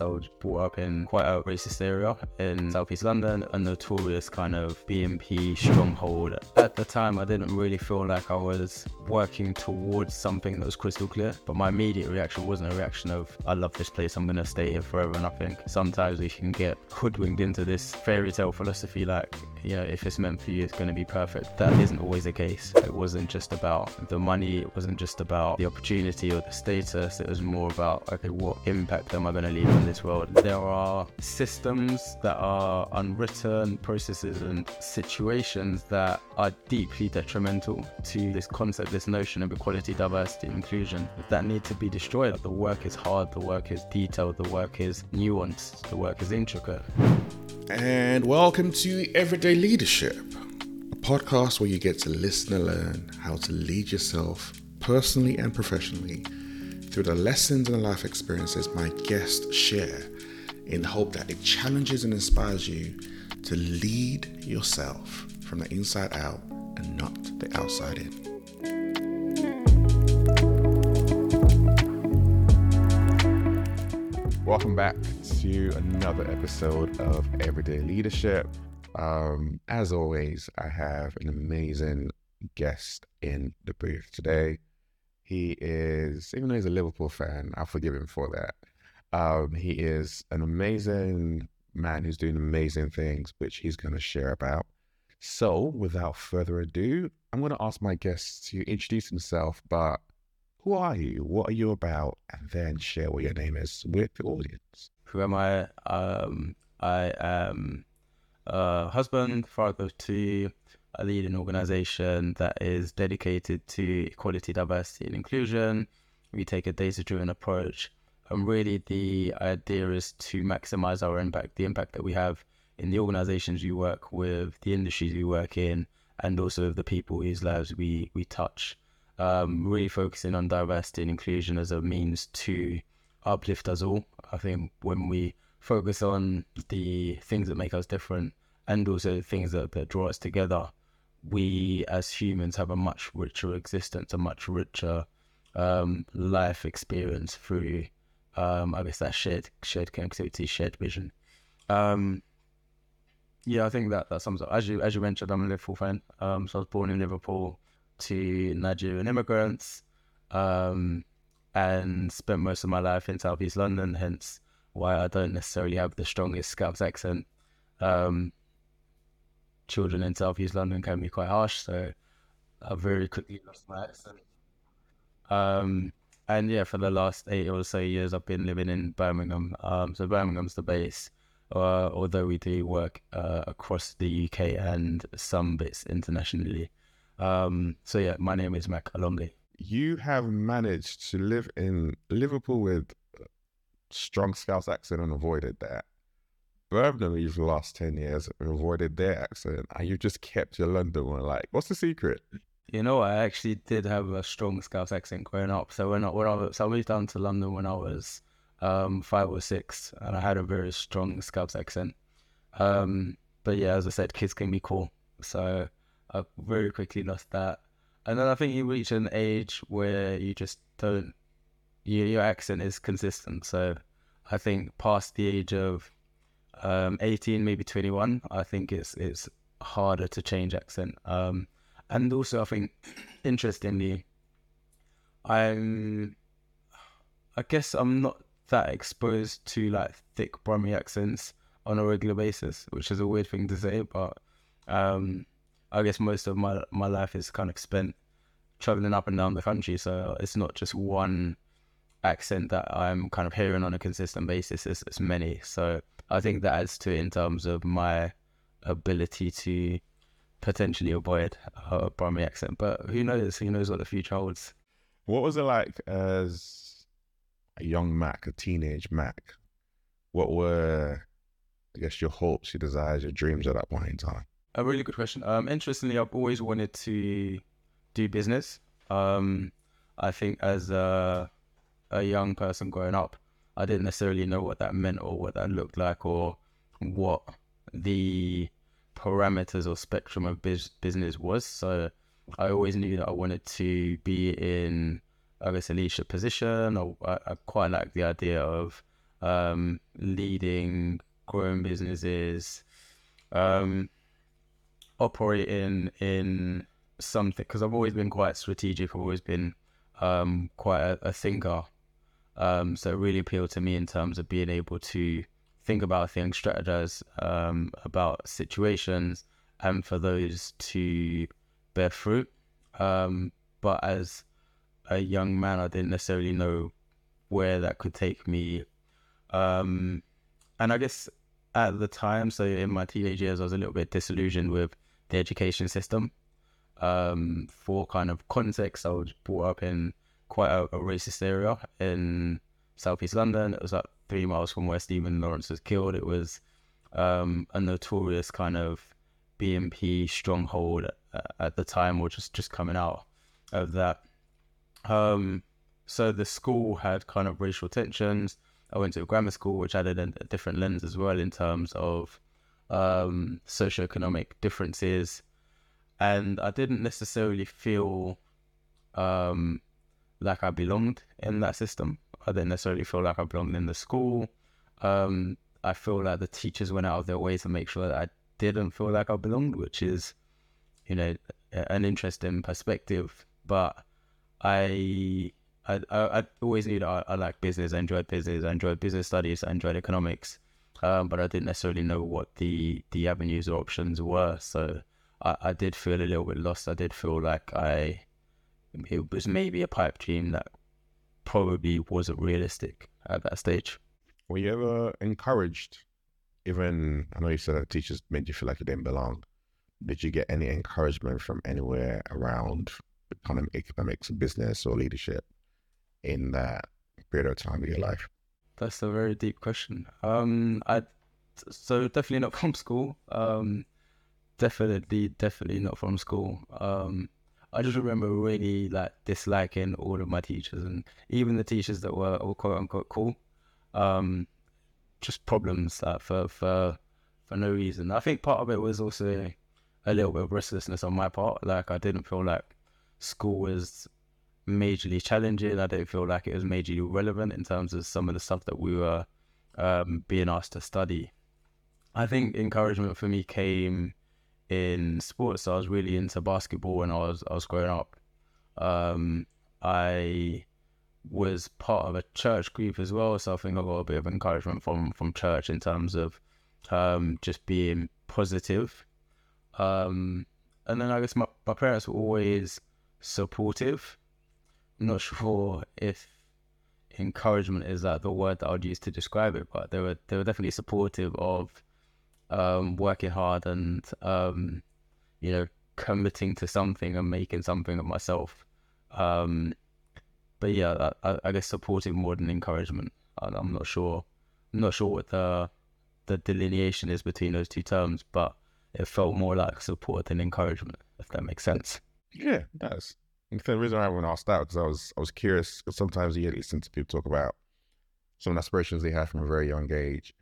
I was brought up in quite a racist area in southeast London, a notorious kind of BNP stronghold. At the time, I didn't really feel like I was working towards something that was crystal clear, but my immediate reaction wasn't a reaction of, I love this place, I'm going to stay here forever. And I think sometimes we can get hoodwinked into this fairy tale philosophy like, you know, if it's meant for you, it's going to be perfect. That isn't always the case. It wasn't just about the money, it wasn't just about the opportunity or the status, it was more about, okay, what impact am I going to leave in this world? There are systems that are unwritten, processes and situations that are deeply detrimental to this concept, this notion of equality, diversity, inclusion that need to be destroyed. The work is hard, the work is detailed, the work is nuanced, the work is intricate. And welcome to Everyday Leadership, a podcast where you get to listen and learn how to lead yourself personally and professionally through the lessons and life experiences my guests share in the hope that it challenges and inspires you to lead yourself from the inside out and not the outside in. Welcome back to another episode of Everyday Leadership. Um, as always, I have an amazing guest in the booth today. He is, even though he's a Liverpool fan, I'll forgive him for that. Um, he is an amazing man who's doing amazing things, which he's going to share about. So, without further ado, I'm going to ask my guest to introduce himself, but who are you? What are you about? And then share what your name is with the audience. Who am I? Um, I am a husband, father of two. I lead an organization that is dedicated to equality, diversity, and inclusion. We take a data driven approach. And really, the idea is to maximize our impact, the impact that we have in the organizations we work with, the industries we work in, and also the people whose lives we, we touch. Um, really focusing on diversity and inclusion as a means to uplift us all. I think when we focus on the things that make us different and also things that, that draw us together, we as humans have a much richer existence, a much richer um, life experience through, um, I guess, that shared shared connectivity, shared vision. Um, yeah, I think that that sums up. As you as you mentioned, I'm a Liverpool fan. Um, so I was born in Liverpool to Nigerian immigrants, um, and spent most of my life in Southeast London. Hence, why I don't necessarily have the strongest Scouse accent. Um, children in Southeast London can be quite harsh, so I very quickly lost my accent. Um, and yeah, for the last eight or so years, I've been living in Birmingham. Um, so Birmingham's the base, uh, although we do work uh, across the UK and some bits internationally. Um, so yeah, my name is Mac Alonge. You have managed to live in Liverpool with strong Scouse accent and avoided that. Birmingham, you've last 10 years and avoided their accent, and you've just kept your London one. Like, what's the secret? You know, I actually did have a strong Scouse accent growing up. So when I, when I so I moved down to London when I was um, five or six, and I had a very strong Scouse accent. Um, but yeah, as I said, kids can be cool. So I very quickly lost that. And then I think you reach an age where you just don't, your, your accent is consistent. So I think past the age of um, 18, maybe 21, I think it's it's harder to change accent. Um, and also, I think, interestingly, I'm, I guess I'm not that exposed to like thick Brummy accents on a regular basis, which is a weird thing to say, but um, I guess most of my my life is kind of spent traveling up and down the country, so it's not just one accent that I'm kind of hearing on a consistent basis. It's, it's many, so I think that adds to it in terms of my ability to potentially avoid a Brummy accent. But who knows? Who knows what the future holds? What was it like as a young Mac, a teenage Mac? What were, I guess, your hopes, your desires, your dreams at that point in time? A really good question. Um, interestingly, I've always wanted to do business. Um, I think as a, a young person growing up, I didn't necessarily know what that meant or what that looked like or what the parameters or spectrum of biz- business was. So I always knew that I wanted to be in, I guess, a leadership position. Or I, I quite like the idea of um, leading, growing businesses, um, operating in something because I've always been quite strategic. I've always been um, quite a, a thinker. Um, so it really appealed to me in terms of being able to think about things, strategize um, about situations, and for those to bear fruit. Um, but as a young man, I didn't necessarily know where that could take me. Um, and I guess at the time, so in my teenage years, I was a little bit disillusioned with the education system. Um, for kind of context, I was brought up in quite a, a racist area in southeast London. It was like three miles from where Stephen Lawrence was killed. It was um, a notorious kind of BNP stronghold at the time, or just just coming out of that. Um, so the school had kind of racial tensions. I went to a grammar school, which added a different lens as well in terms of um, socioeconomic differences, and I didn't necessarily feel um, like I belonged in that system. I didn't necessarily feel like I belonged in the school. Um, I feel like the teachers went out of their way to make sure that I didn't feel like I belonged, which is, you know, an interesting perspective. But I, I, I always knew that I, I like business. I enjoyed business. I enjoyed business studies. I enjoyed economics. Um, but I didn't necessarily know what the the avenues or options were. So I, I did feel a little bit lost. I did feel like I it was maybe a pipe dream that probably wasn't realistic at that stage. Were you ever encouraged? Even I know you said that teachers made you feel like you didn't belong. Did you get any encouragement from anywhere around of economics, business, or leadership in that period of time of your life? That's a very deep question. Um, I so definitely not from school. Um, definitely, definitely not from school. Um, I just remember really like disliking all of my teachers and even the teachers that were, were quote unquote cool. Um, just problems uh, for for for no reason. I think part of it was also a little bit of restlessness on my part. Like I didn't feel like school was majorly challenging. I didn't feel like it was majorly relevant in terms of some of the stuff that we were um, being asked to study. I think encouragement for me came in sports. I was really into basketball when I was I was growing up. Um, I was part of a church group as well, so I think I got a bit of encouragement from from church in terms of um, just being positive. Um, and then I guess my, my parents were always supportive. Not sure if encouragement is that the word that I'd use to describe it, but they were they were definitely supportive of um, working hard and um, you know committing to something and making something of myself. Um, but yeah, I, I, guess supporting more than encouragement. I, I'm not sure. I'm not sure what the the delineation is between those two terms, but it felt more like support than encouragement, if that makes sense. Yeah, it does. The reason I went asked that because I was I was curious sometimes you listen to people talk about some aspirations they have from a very young age,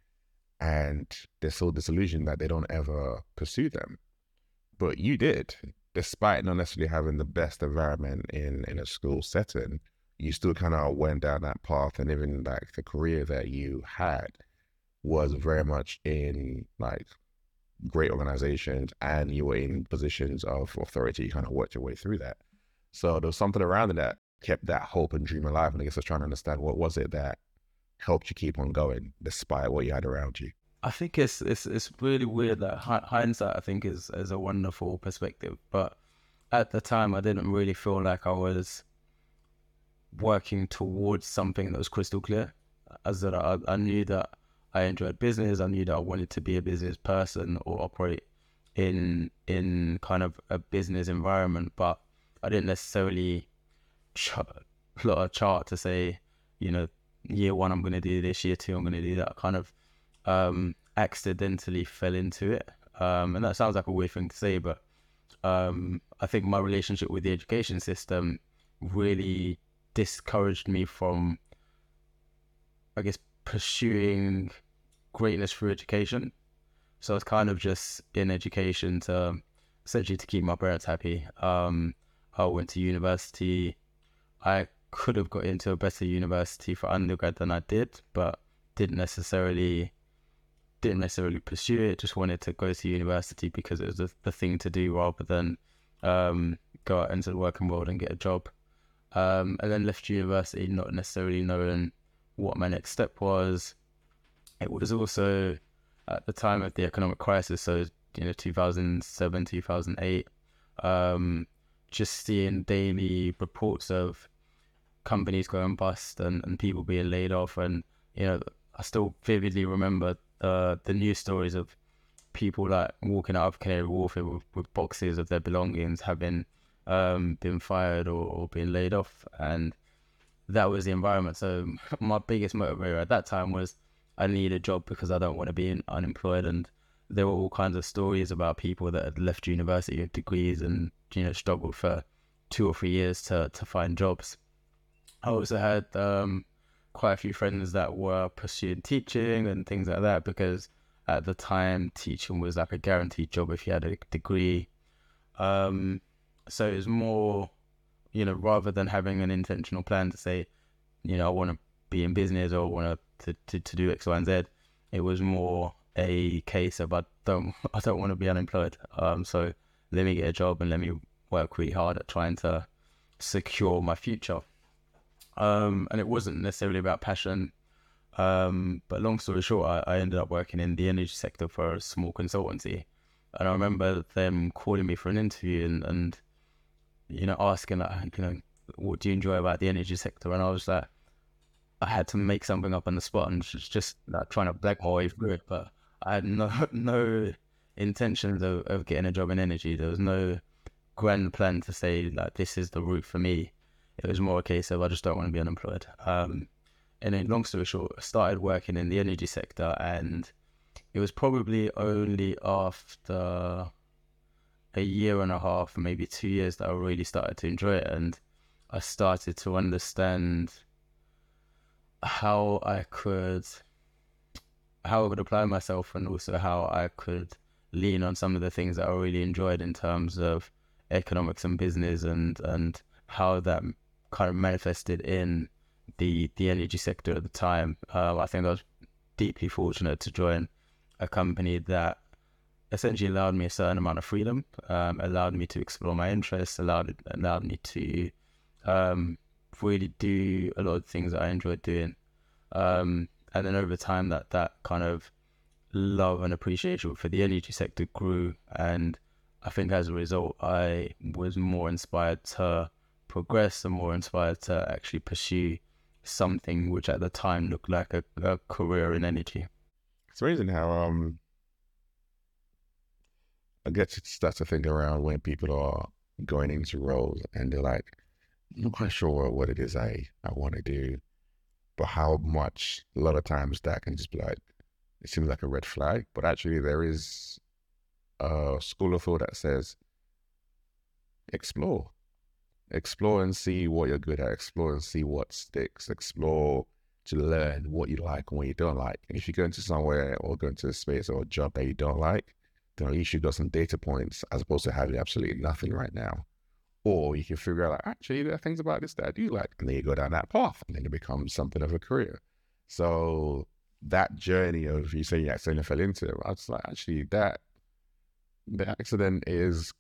and they're so disillusioned that they don't ever pursue them. But you did, despite not necessarily having the best environment in in a school setting. You still kind of went down that path, and even like the career that you had was very much in like great organizations, and you were in positions of authority. You kind of worked your way through that. So there was something around that kept that hope and dream alive. And I guess I was trying to understand what was it that helped you keep on going despite what you had around you? I think it's it's it's really weird that hindsight I think is is a wonderful perspective, but at the time I didn't really feel like I was working towards something that was crystal clear. As that I, I knew that I enjoyed business, I knew that I wanted to be a business person or operate in in kind of a business environment, but I didn't necessarily plot a chart to say, you know, year one I'm going to do this, year two I'm going to do that. I kind of um, accidentally fell into it, um, and that sounds like a weird thing to say, but um, I think my relationship with the education system really discouraged me from, I guess, pursuing greatness through education. So I was kind of just in education to essentially to keep my parents happy. Um, I went to university. I could have got into a better university for undergrad than I did, but didn't necessarily didn't necessarily pursue it. Just wanted to go to university because it was the, the thing to do rather than um, go out into the working world and get a job. Um, and then left university not necessarily knowing what my next step was. It was also at the time of the economic crisis, so you know 2007, 2008. Um, just seeing daily reports of companies going bust and, and people being laid off, and you know I still vividly remember uh, the news stories of people like walking out of Canary Wharf with, with boxes of their belongings having um, been fired or, or been laid off, and that was the environment. So my biggest motivator at that time was I need a job because I don't want to be unemployed, and there were all kinds of stories about people that had left university with degrees and you know struggled for two or three years to to find jobs. I also had um, quite a few friends that were pursuing teaching and things like that because at the time teaching was like a guaranteed job if you had a degree. Um, so it was more, you know, rather than having an intentional plan to say, you know, I want to be in business or want to, to, to do X, Y, and Z, it was more a case of I don't I don't want to be unemployed. Um, so let me get a job and let me work really hard at trying to secure my future. Um, and it wasn't necessarily about passion. Um, but long story short, I, I, ended up working in the energy sector for a small consultancy. And I remember them calling me for an interview and, and you know, asking, like, you know, what do you enjoy about the energy sector? And I was like, I had to make something up on the spot and just, just like, trying to black my way through it. But I had no no intentions of, of getting a job in energy. There was no grand plan to say like this is the route for me. It was more a case of I just don't want to be unemployed. Um, and then, long story short, I started working in the energy sector, and it was probably only after a year and a half, maybe two years, that I really started to enjoy it, and I started to understand how I could how I could apply myself, and also how I could lean on some of the things that I really enjoyed in terms of economics and business, and and how that kind of manifested in the the energy sector at the time. Uh, I think I was deeply fortunate to join a company that essentially allowed me a certain amount of freedom, um, allowed me to explore my interests, allowed allowed me to um, really do a lot of things that I enjoyed doing. Um, and then over time, that that kind of love and appreciation for the energy sector grew, and I think as a result, I was more inspired to progress and more inspired to actually pursue something which at the time looked like a, a career in energy. It's amazing how um I get to start to think around when people are going into roles and they're like, I'm not quite sure what it is I, I want to do, but how much a lot of times that can just be like, it seems like a red flag, but actually there is a school of thought that says, explore explore and see what you're good at, explore and see what sticks, explore to learn what you like and what you don't like. And if you go into somewhere or go into a space or a job that you don't like, then at least you've got some data points as opposed to having absolutely nothing right now. Or you can figure out, like, actually, there are things about this that I do like. And then you go down that path and then it becomes something of a career. So that journey of you saying you accidentally fell into it, I was like, actually, that the accident is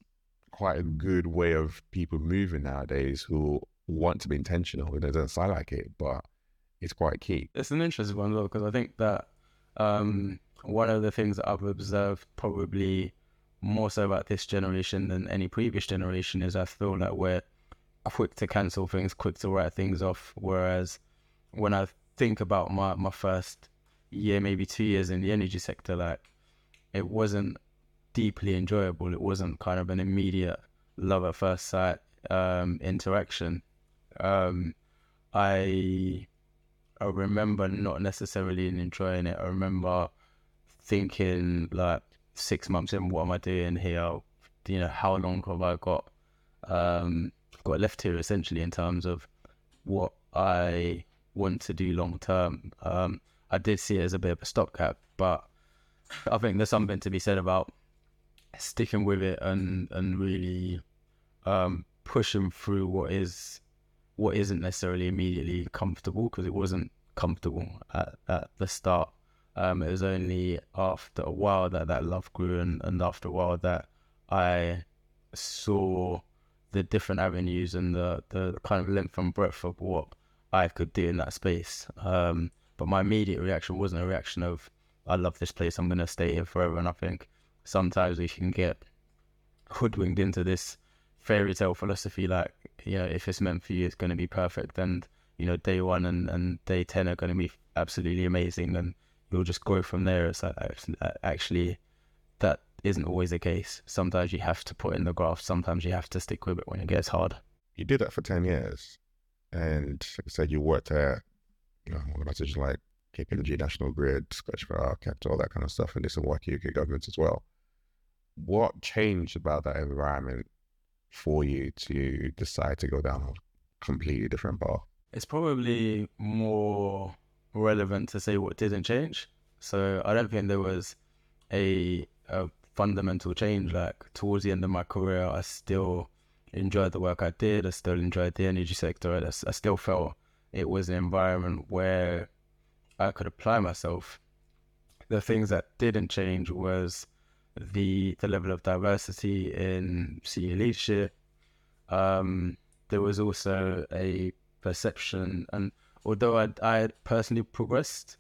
quite a good way of people moving nowadays who want to be intentional. It doesn't sound like it, but it's quite key. It's an interesting one though, because I think that um, one of the things that I've observed probably more so about this generation than any previous generation is I feel that we're quick to cancel things, quick to write things off. Whereas when I think about my, my first year, maybe two years in the energy sector, like it wasn't deeply enjoyable. It wasn't kind of an immediate love at first sight um, interaction. Um, I I remember not necessarily enjoying it. I remember thinking like six months in, what am I doing here? You know, how long have I got um, got left here? Essentially, in terms of what I want to do long term. Um, I did see it as a bit of a stopgap, but I think there's something to be said about sticking with it and and really um, pushing through what is what isn't necessarily immediately comfortable because it wasn't comfortable at, at the start. Um, it was only after a while that that love grew, and, and after a while that I saw the different avenues and the, the kind of length and breadth of what I could do in that space. Um, but my immediate reaction wasn't a reaction of, I love this place, I'm going to stay here forever. And I think sometimes we can get hoodwinked into this fairy tale philosophy like, you know, if it's meant for you, it's going to be perfect. And, you know, day one and, and day 10 are going to be absolutely amazing. And you'll just go from there. It's uh, like, uh, actually, that isn't always the case. Sometimes you have to put in the graft. Sometimes you have to stick with it when it gets hard. You did that for 10 years. And like I said, you worked at you know, organizations like KPMG, National Grid, Scottish Power, Capital, all that kind of stuff, and did some work UK governments as well. What changed about that environment for you to decide to go down a completely different path? It's probably more relevant to say what didn't change. So I don't think there was a, a fundamental change. Like towards the end of my career, I still enjoyed the work I did. I still enjoyed the energy sector. I, I still felt it was an environment where I could apply myself. The things that didn't change was the the level of diversity in senior leadership. Um, there was also a perception, and although I I personally progressed,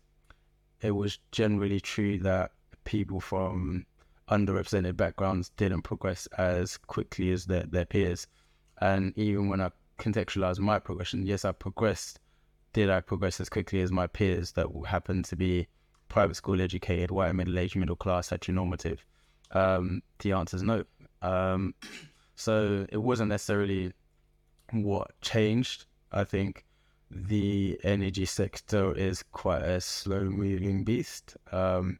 it was generally true that people from underrepresented backgrounds didn't progress as quickly as their, their peers. And even when I contextualize my progression, yes, I progressed. Did I progress as quickly as my peers that happened to be private school educated, white, middle aged, middle class, heteronormative? Um, the answer is no. Um, so it wasn't necessarily what changed. I think the energy sector is quite a slow moving beast. Um,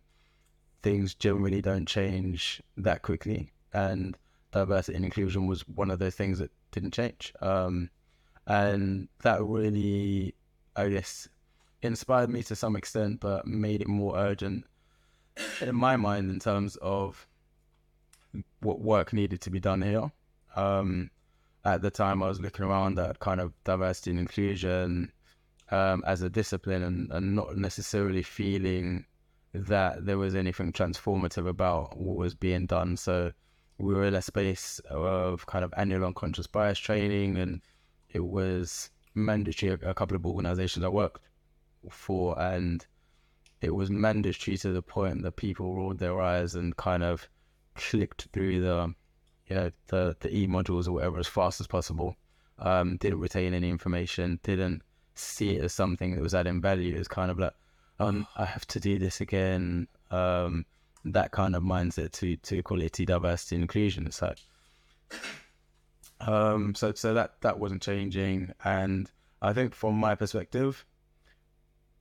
things generally don't change that quickly. And diversity and inclusion was one of those things that didn't change. Um, and that really, I guess, inspired me to some extent, but made it more urgent in my mind in terms of what work needed to be done here. Um, at the time, I was looking around at kind of diversity and inclusion um, as a discipline and, and not necessarily feeling that there was anything transformative about what was being done. So we were in a space of kind of annual unconscious bias training, and it was mandatory. A couple of organizations I worked for, and it was mandatory to the point that people rolled their eyes and kind of clicked through the, you know, the the e modules or whatever as fast as possible. Um, didn't retain any information. Didn't see it as something that was adding value. It was kind of like um, I have to do this again. Um, that kind of mindset to to equality, diversity, inclusion. So, um, so so that that wasn't changing, and I think from my perspective,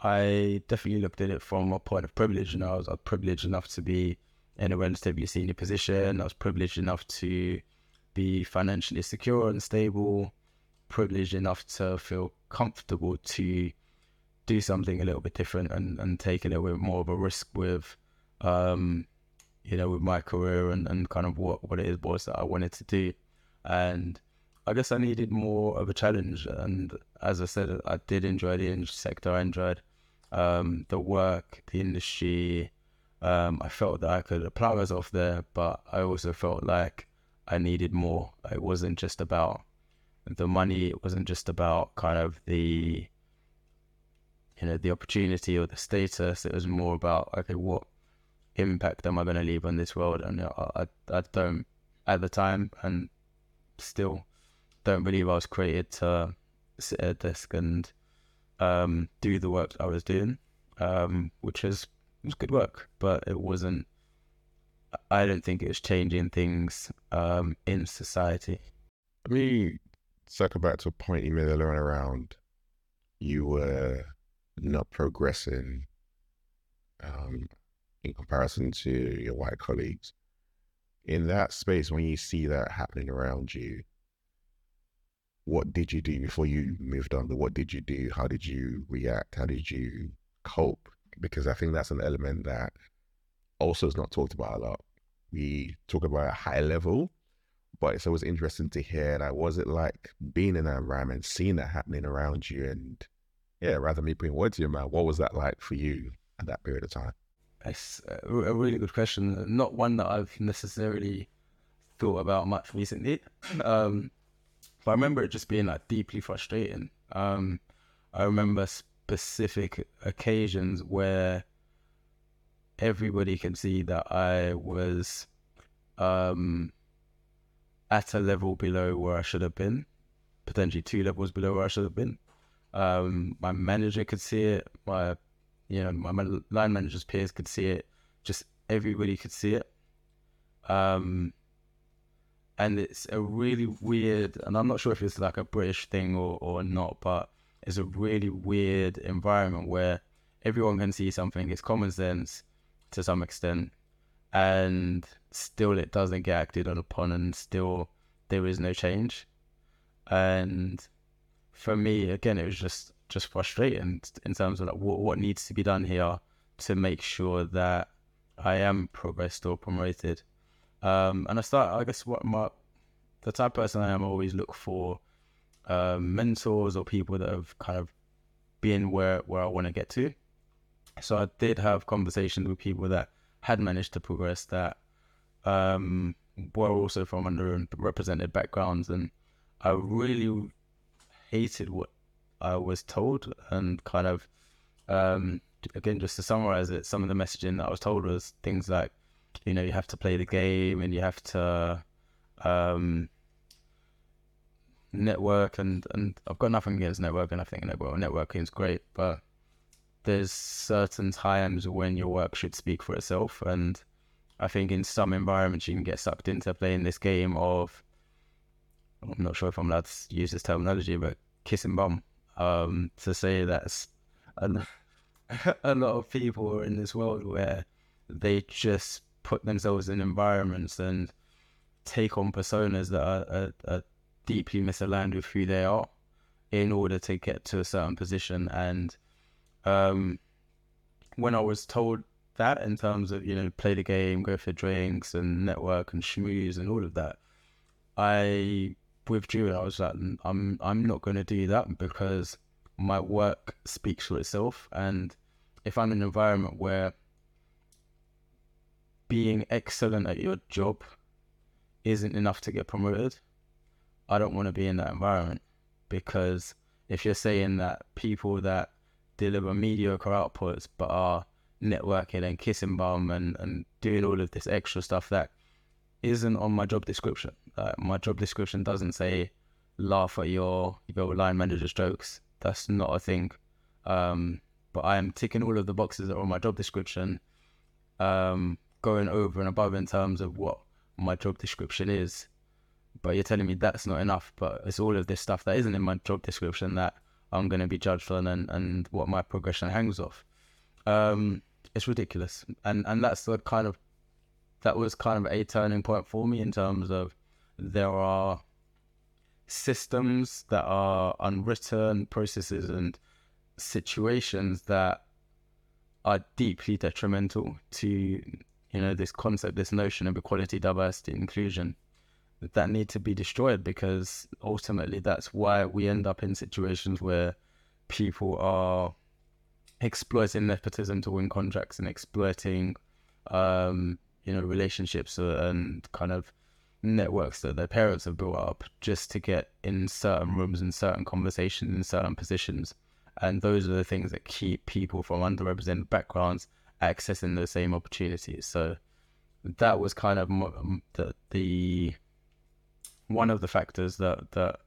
I definitely looked at it from a point of privilege, I was, I was privileged enough to be in a relatively senior position. I was privileged enough to be financially secure and stable, privileged enough to feel comfortable to do something a little bit different and, and take a little bit more of a risk with um you know with my career and, and kind of what, what it is was that I wanted to do. And I guess I needed more of a challenge. And as I said I did enjoy the sector. I enjoyed um the work the industry um I felt that I could apply myself there but I also felt like I needed more it wasn't just about the money it wasn't just about kind of the you know the opportunity or the status. It was more about okay, what impact am I going to leave on this world? And you know, I, I don't at the time, and still don't believe I was created to sit at a desk and um, do the work I was doing, um, which is was good work, but it wasn't. I don't think it was changing things um, in society. Let me circle back to a point you made earlier around you were not progressing um, in comparison to your white colleagues. In that space, when you see that happening around you, what did you do before you moved on? What did you do? How did you react? How did you cope? Because I think that's an element that also is not talked about a lot. We talk about a high level, but it's always interesting to hear that was it like being in that environment, seeing that happening around you and yeah, rather me putting words to your mouth, what was that like for you at that period of time? It's a really good question. Not one that I've necessarily thought about much recently. Um, but I remember it just being like deeply frustrating. Um, I remember specific occasions where everybody can see that I was um, at a level below where I should have been, potentially two levels below where I should have been. Um, my manager could see it. My, you know, my line manager's peers could see it. Just everybody could see it. Um, and it's a really weird, and I'm not sure if it's like a British thing or, or not, but it's a really weird environment where everyone can see something. It's common sense to some extent, and still it doesn't get acted on upon, and still there is no change. And for me, again, it was just just frustrating in terms of like what, what needs to be done here to make sure that I am progressed or promoted. Um, and I start, I guess, what my the type of person I am, I always look for um, mentors or people that have kind of been where where I want to get to. So I did have conversations with people that had managed to progress that um, were also from underrepresented backgrounds, and I really hated what I was told, and kind of um, again just to summarize it, some of the messaging that I was told was things like, you know, you have to play the game and you have to um, network, and and I've got nothing against networking. I think network networking is great, but there's certain times when your work should speak for itself. And I think in some environments you can get sucked into playing this game of I'm not sure if I'm allowed to use this terminology, but kissing bum. Um, to say that a, a lot of people are in this world where they just put themselves in environments and take on personas that are, are, are deeply misaligned with who they are in order to get to a certain position. And um, when I was told that in terms of you know play the game, go for drinks and network and schmooze and all of that, I withdrew and I was like, I'm I'm not going to do that because my work speaks for itself, and if I'm in an environment where being excellent at your job isn't enough to get promoted, I don't want to be in that environment because if you're saying that people that deliver mediocre outputs but are networking and kissing bum and, and doing all of this extra stuff that isn't on my job description. My job description doesn't say laugh at your your line manager's jokes. That's not a thing. Um, but I am ticking all of the boxes that are on my job description, um, going over and above in terms of what my job description is. But you're telling me that's not enough. But it's all of this stuff that isn't in my job description that I'm going to be judged on and, and what my progression hangs off. Um, it's ridiculous. And, and that's the kind of, that was kind of a turning point for me in terms of there are systems that are unwritten, processes and situations that are deeply detrimental to, you know, this concept, this notion of equality, diversity, inclusion that need to be destroyed because ultimately that's why we end up in situations where people are exploiting nepotism to win contracts and exploiting um, you know relationships and kind of networks that their parents have built up just to get in certain rooms and certain conversations in certain positions. And those are the things that keep people from underrepresented backgrounds accessing the same opportunities. So that was kind of the, the one mm-hmm. of the factors that that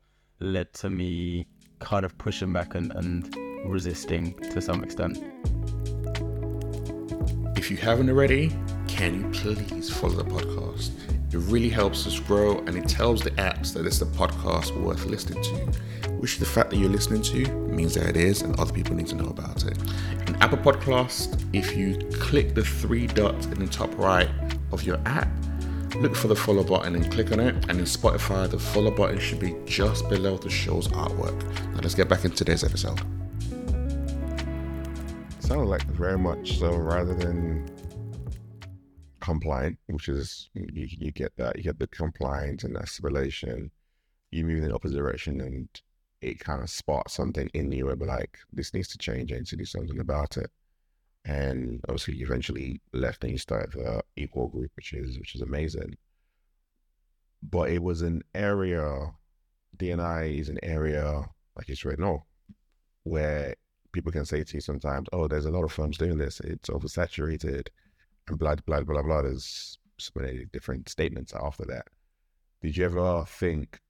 led to me kind of pushing back and, and resisting to some extent. If you haven't already, can you please follow the podcast? It really helps us grow and it tells the apps that it's the podcast worth listening to, which the fact that you're listening to means that it is and other people need to know about it. In Apple Podcast, if you click the three dots in the top right of your app, look for the follow button and click on it. And in Spotify, the follow button should be just below the show's artwork. Now let's get back into today's episode. Sounded like very much so rather than compliant, which is you, you get that you get the compliance and the assimilation. You move in the opposite direction and it kind of sparked something in you where like, this needs to change. I need to do something about it. And obviously, you eventually left and you started the Equal Group, which is which is amazing. But it was an area, D&I is an area like it's right oh, now, where people can say to you sometimes, "Oh, there's a lot of firms doing this. It's oversaturated," and blah blah blah blah. Blah. There's so many different statements after that. Did you ever think,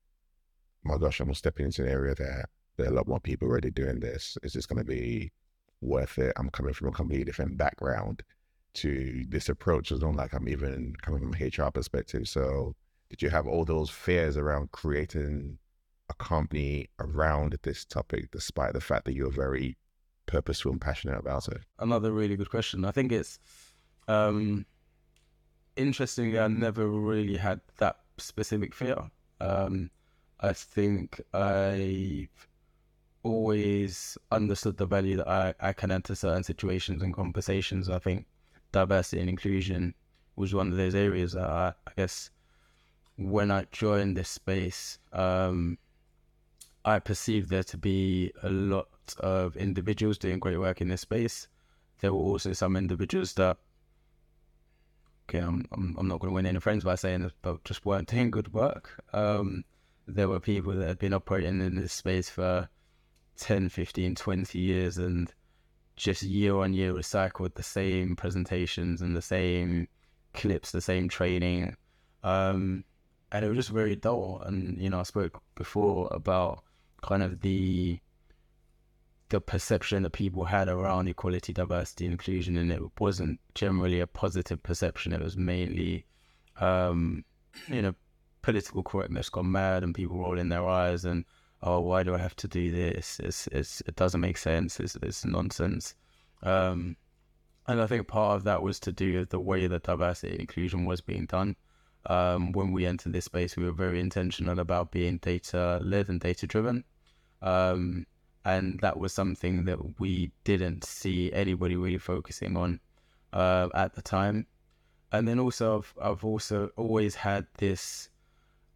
"My gosh, I'm stepping into an area that there are a lot more people already doing this. Is this going to be worth it? I'm coming from a completely different background to this approach. It's not like I'm even coming from HR perspective. So, did you have all those fears around creating a company around this topic, despite the fact that you're very purposeful and passionate about it? Another really good question. I think it's um, interesting. I never really had that specific fear. Um, I think I've always understood the value that I, I can enter certain situations and conversations. I think diversity and inclusion was one of those areas that I, I guess when I joined this space, um, I perceived there to be a lot of individuals doing great work in this space. There were also some individuals that, okay, I'm, I'm, I'm not going to win any friends by saying this, but just weren't doing good work. Um, there were people that had been operating in this space for 10, 15, 20 years and just year on year recycled the same presentations and the same clips, the same training. Um, and it was just very dull. And, you know, I spoke before about kind of the the perception that people had around equality, diversity, inclusion, and it wasn't generally a positive perception. It was mainly, um, you know, political correctness gone mad and people rolling their eyes and oh, why do I have to do this? It's, it's it doesn't make sense. It's, it's nonsense. Um, and I think part of that was to do with the way that diversity inclusion was being done. Um, when we entered this space, we were very intentional about being data led and data driven. Um, and that was something that we didn't see anybody really focusing on uh, at the time. And then also, I've, I've also always had this,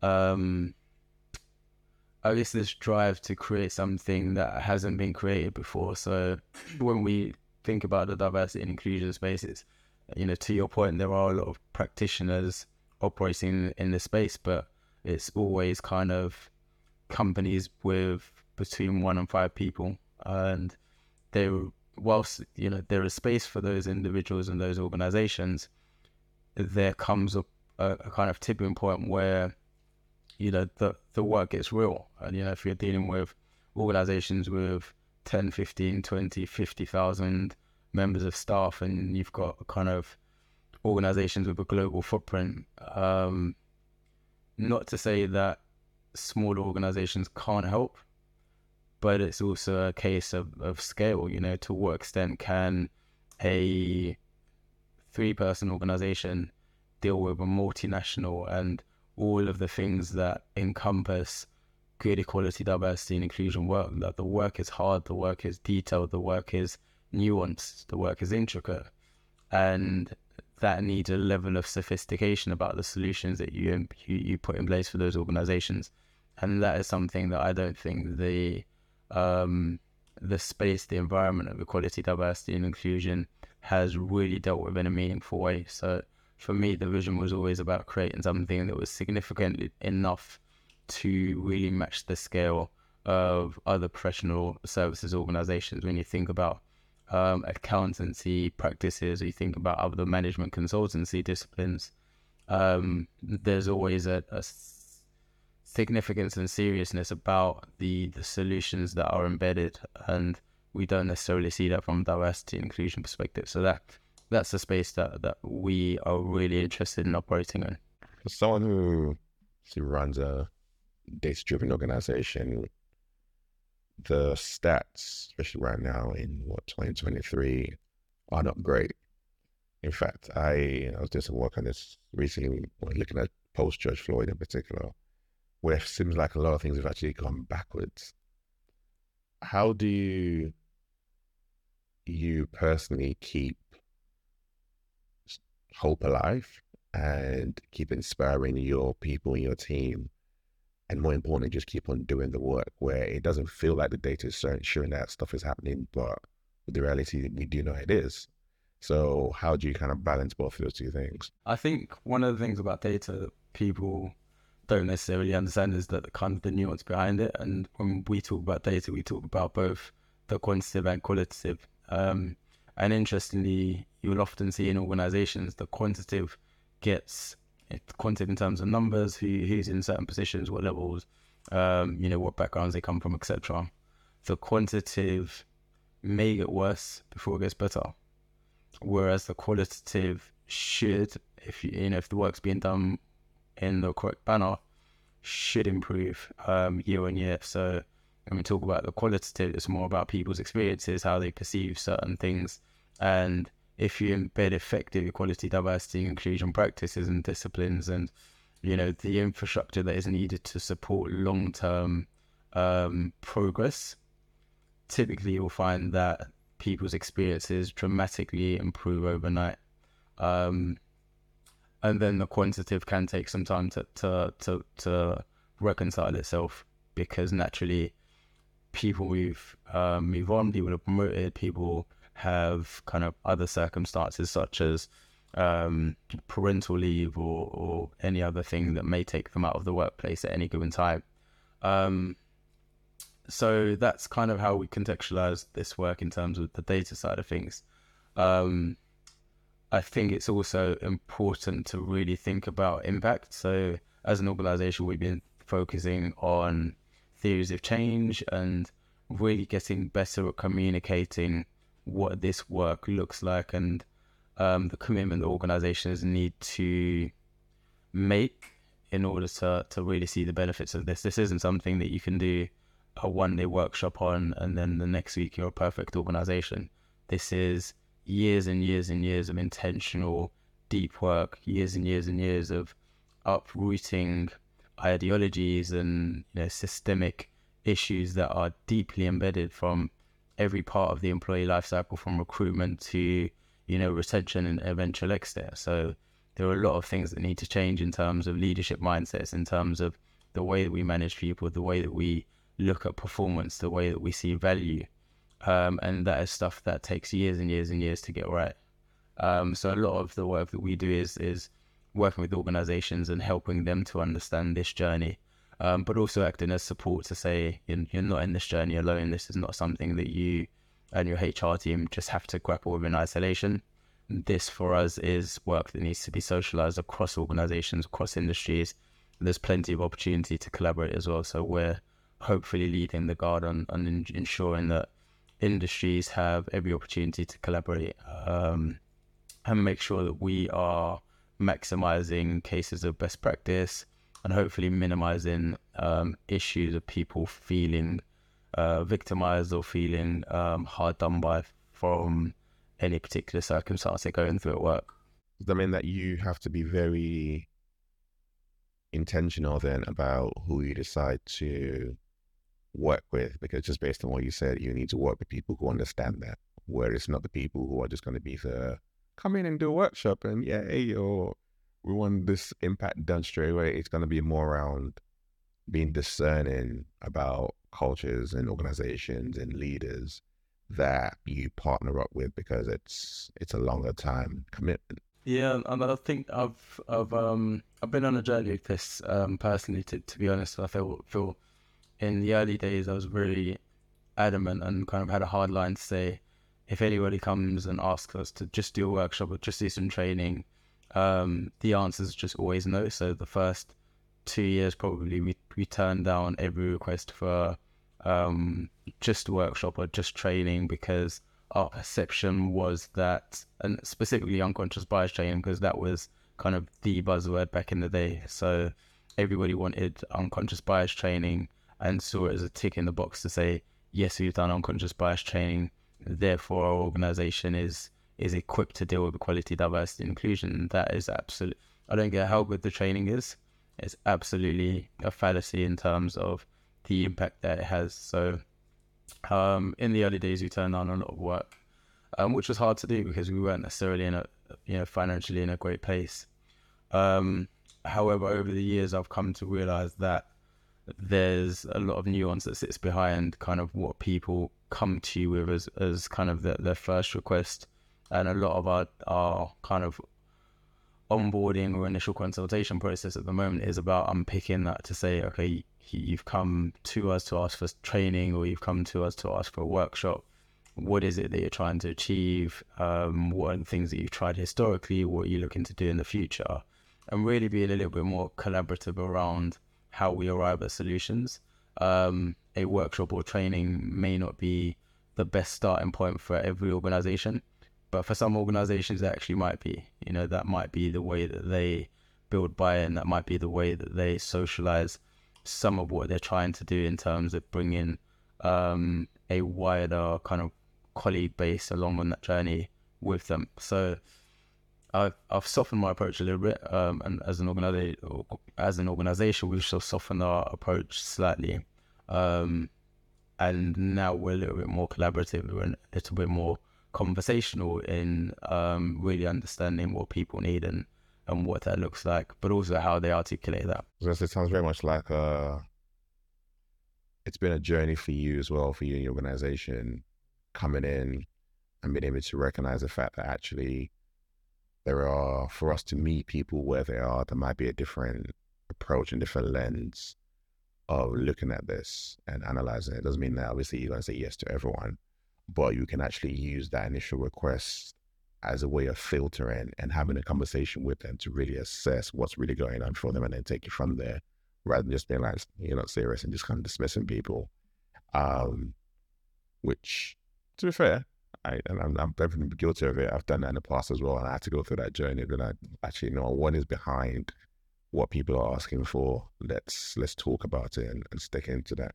um, I guess, this drive to create something that hasn't been created before. So when we think about the diversity and inclusion spaces, you know, to your point, there are a lot of practitioners operating in the space, but it's always kind of companies with between one and five people, and there, whilst you know there is space for those individuals and those organizations, there comes a, a kind of tipping point where you know the the work gets real, and you know if you're dealing with organizations with 10, 15, 20, 50,000 members of staff, and you've got kind of organizations with a global footprint. Um, not to say that small organizations can't help, but it's also a case of, of scale. You know, to what extent can a three person organization deal with a multinational and all of the things that encompass good equality, diversity, and inclusion work? That the work is hard, the work is detailed, the work is nuanced, the work is intricate. And that needs a level of sophistication about the solutions that you, you, you put in place for those organizations. And that is something that I don't think the um, the space, the environment of equality, diversity, and inclusion has really dealt with in a meaningful way. So for me, the vision was always about creating something that was significant enough to really match the scale of other professional services organizations. When you think about um, accountancy practices, or you think about other management consultancy disciplines, um, there's always a, a significance and seriousness about the the solutions that are embedded, and we don't necessarily see that from diversity and inclusion perspective. So that that's the space that that we are really interested in operating in. For someone who runs a data-driven organization, the stats, especially right now in what 2023, are not great. In fact, I, I was doing some work on this recently, looking at post George Floyd in particular, where it seems like a lot of things have actually gone backwards. How do you, you personally keep hope alive and keep inspiring your people and your team and more importantly, just keep on doing the work where it doesn't feel like the data is showing that stuff is happening, but the reality we do know it is. So how do you kind of balance both of those two things? I think one of the things about data that people don't necessarily understand is that the kind of the nuance behind it. And when we talk about data, we talk about both the quantitative and qualitative. Um, and interestingly, you'll often see in organizations the quantitative gets quantitative in terms of numbers, who, who's in certain positions, what levels, um, you know, what backgrounds they come from, etc. The quantitative may get worse before it gets better, whereas the qualitative should, if you, you know, if the work's being done in the correct manner, should improve um, year on year. So when we talk about the qualitative, it's more about people's experiences, how they perceive certain things, and if you embed effective equality, diversity, inclusion practices and disciplines, and you know the infrastructure that is needed to support long-term um, progress, typically you'll find that people's experiences dramatically improve overnight. Um, and then the quantitative can take some time to to to, to reconcile itself because naturally people move um, move on, people are promoted, people have kind of other circumstances such as um, parental leave or, or any other thing that may take them out of the workplace at any given time. Um, so that's kind of how we contextualize this work in terms of the data side of things. Um, I think it's also important to really think about impact. So as an organization, we've been focusing on theories of change and really getting better at communicating what this work looks like and um, the commitment that organizations need to make in order to, to really see the benefits of this. This isn't something that you can do a one day workshop on and then the next week you're a perfect organization. This is years and years and years of intentional deep work, years and years and years of uprooting ideologies and you know systemic issues that are deeply embedded from every part of the employee lifecycle from recruitment to you know retention and eventual exit. So there are a lot of things that need to change in terms of leadership mindsets in terms of the way that we manage people the way that we look at performance the way that we see value. Um, and that is stuff that takes years and years and years to get right. Um, so a lot of the work that we do is is working with organizations and helping them to understand this journey um, but also acting as support to say you're, not in this journey alone. This is not something that you and your HR team just have to grapple with in isolation. This for us is work that needs to be socialized across organizations, across industries. There's plenty of opportunity to collaborate as well. So we're hopefully leading the guard on, on ensuring that industries have every opportunity to collaborate um, and make sure that we are maximizing cases of best practice, and hopefully minimizing um, issues of people feeling uh, victimized or feeling um, hard done by from any particular circumstance they're going through at work. Does that mean that you have to be very intentional then about who you decide to work with? Because just based on what you said, you need to work with people who understand that, where it's not the people who are just going to be the come in and do a workshop and yeah, or we want this impact done straight away. It's going to be more around being discerning about cultures and organizations and leaders that you partner up with because it's it's a longer time commitment. Yeah, and I think I've I've um I've been on a journey with this um personally. To to be honest, I feel feel in the early days I was really adamant and kind of had a hard line to say if anybody comes and asks us to just do a workshop or just do some training um, the answer is just always no. So the first two years, probably we, we turned down every request for um, just workshop or just training because our perception was that, and specifically unconscious bias training, because that was kind of the buzzword back in the day. So everybody wanted unconscious bias training and saw it as a tick in the box to say, yes, we've done unconscious bias training. Therefore, our organization is is equipped to deal with equality, diversity, inclusion. That is absolute. I don't care how good the training is. It's absolutely a fallacy in terms of the impact that it has. So, um, in the early days, we turned on a lot of work, um, which was hard to do because we weren't necessarily in a, you know, financially in a great place. Um, however, over the years, I've come to realize that there's a lot of nuance that sits behind kind of what people come to you with as, as kind of the, their first request. And a lot of our, our kind of onboarding or initial consultation process at the moment is about unpicking that to say, okay, you've come to us to ask for training or you've come to us to ask for a workshop. What is it that you're trying to achieve? Um, what are the things that you've tried historically? What are you looking to do in the future? And really being a little bit more collaborative around how we arrive at solutions. Um, a workshop or training may not be the best starting point for every organization but for some organizations, it actually might be. You know, that might be the way that they build buy-in. That might be the way that they socialize some of what they're trying to do in terms of bringing um, a wider kind of colleague base along on that journey with them. So I've, I've softened my approach a little bit, um, and as an organization, as an organization, we've of softened our approach slightly, um, and now we're a little bit more collaborative We're a little bit more conversational in um, really understanding what people need and and what that looks like, but also how they articulate that. It sounds very much like. Uh, it's been a journey for you as well, for you and your organization, coming in and being able to recognize the fact that actually there are for us to meet people where they are, there might be a different approach and different lens of looking at this and analyzing it doesn't mean that obviously you're going to say yes to everyone, but you can actually use that initial request as a way of filtering and having a conversation with them to really assess what's really going on for them and then take it from there rather than just being like, you're not serious and just kind of dismissing people. Um, which, to be fair, I, and I'm, I'm definitely guilty of it. I've done that in the past as well. And I had to go through that journey. Then I actually know what is behind what people are asking for. Let's, let's talk about it and, and stick into that.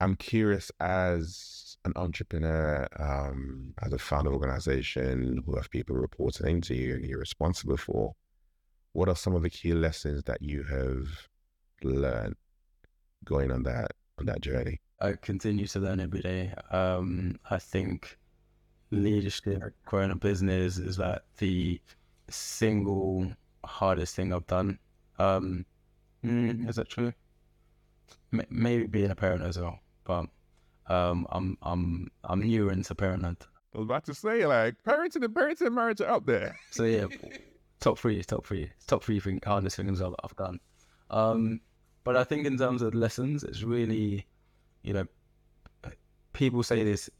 I'm curious as an entrepreneur, um, as a founder organization who have people reporting into you and you're responsible for, what are some of the key lessons that you have learned going on that on that journey? I continue to learn every day. Um, I think leadership, growing a business is like the single hardest thing I've done. Um, mm, is that true? maybe being a parent as well but um, I'm I'm I'm new into parenthood. I was about to say like parenting and parenting and marriage are up there. So yeah, top three, top three, top three thing, hardest things I've, I've done. Um, but I think in terms of lessons, it's really, you know, people say this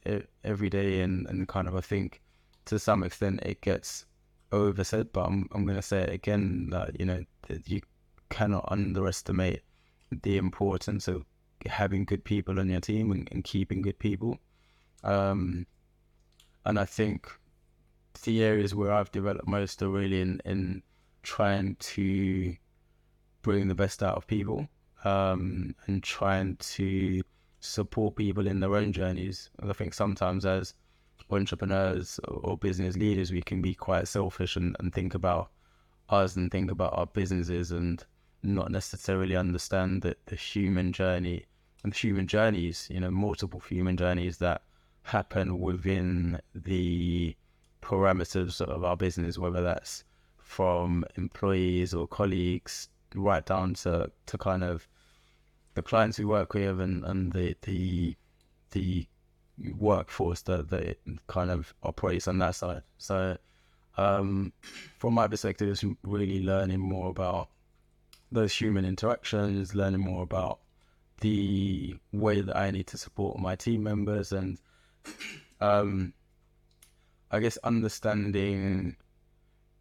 every day, and, and kind of I think to some extent it gets oversaid, but I'm I'm gonna say it again that you know that you cannot underestimate the importance of having good people on your team and, and keeping good people. Um, and I think the areas where I've developed most are really in, in trying to bring the best out of people um, and trying to support people in their own journeys. I think sometimes as entrepreneurs or business leaders, we can be quite selfish and, and think about us and think about our businesses and not necessarily understand that the human journey and the human journeys, you know, multiple human journeys that happen within the parameters of our business, whether that's from employees or colleagues right down to, to kind of the clients we work with and, and the the the workforce that, that kind of operates on that side. So um, from my perspective, it's really learning more about those human interactions, learning more about the way that I need to support my team members and um, I guess understanding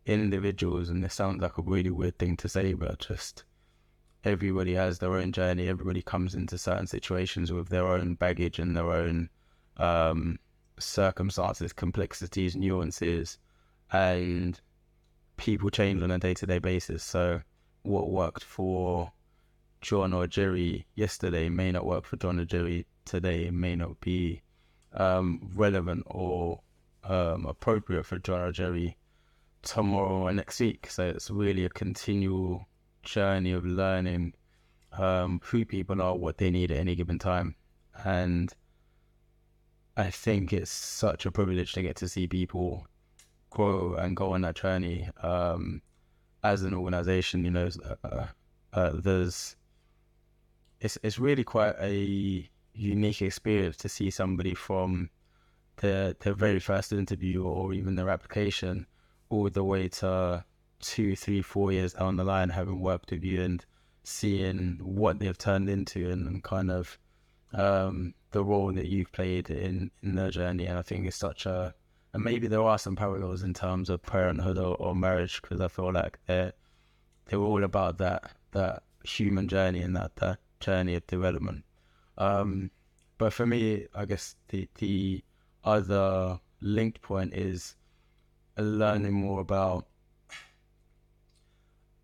individuals and this sounds like a really weird thing to say but just everybody has their own journey everybody comes into certain situations with their own baggage and their own um, circumstances complexities nuances and people change on a day-to-day basis. So what worked for John or Jerry yesterday may not work for John or Jerry today, may not be um, relevant or um, appropriate for John or Jerry tomorrow or next week. So it's really a continual journey of learning um, who people are, what they need at any given time. And I think it's such a privilege to get to see people grow and go on that journey. Um, as an organization, you know, uh, uh, there's it's it's really quite a unique experience to see somebody from their their very first interview or even their application all the way to two, three, four years down the line, having worked with you and seeing what they've turned into and, and kind of um, the role that you've played in, in their journey. And I think it's such a, and maybe there are some parallels in terms of parenthood or, or marriage because I feel like they're, they're all about that, that human journey and that, that journey of development. Um, but for me, I guess the, the other linked point is learning more about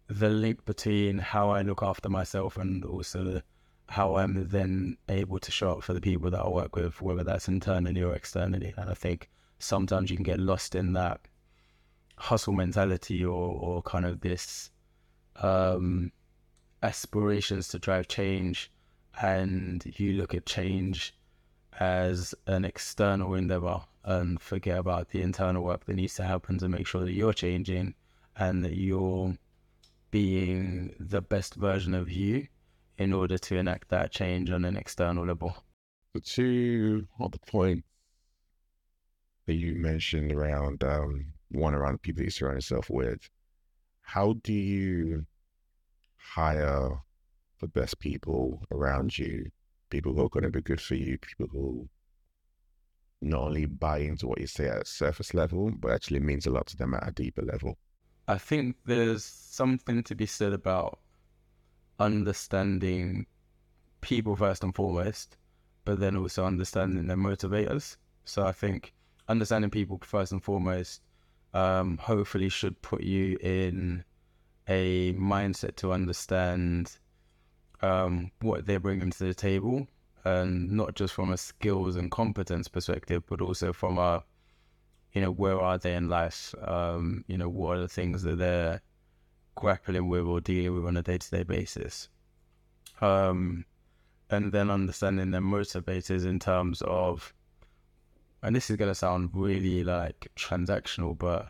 the link between how I look after myself and also how I'm then able to show up for the people that I work with, whether that's internally or externally. And I think sometimes you can get lost in that hustle mentality or, or kind of this um, aspirations to drive change. And you look at change as an external endeavor and forget about the internal work that needs to happen to make sure that you're changing and that you're being the best version of you in order to enact that change on an external level. The two on the point that you mentioned around um, one around the people you surround yourself with, how do you hire the best people around you, people who are going to be good for you, people who not only buy into what you say at a surface level, but actually means a lot to them at a deeper level? I think there's something to be said about understanding people first and foremost, but then also understanding their motivators. So I think understanding people first and foremost um, hopefully should put you in a mindset to understand um, what they're bringing to the table, and not just from a skills and competence perspective, but also from a you know, where are they in life? Um, you know, what are the things that they're grappling with or dealing with on a day to day basis? Um, and then understanding their motivators in terms of, and this is going to sound really like transactional, but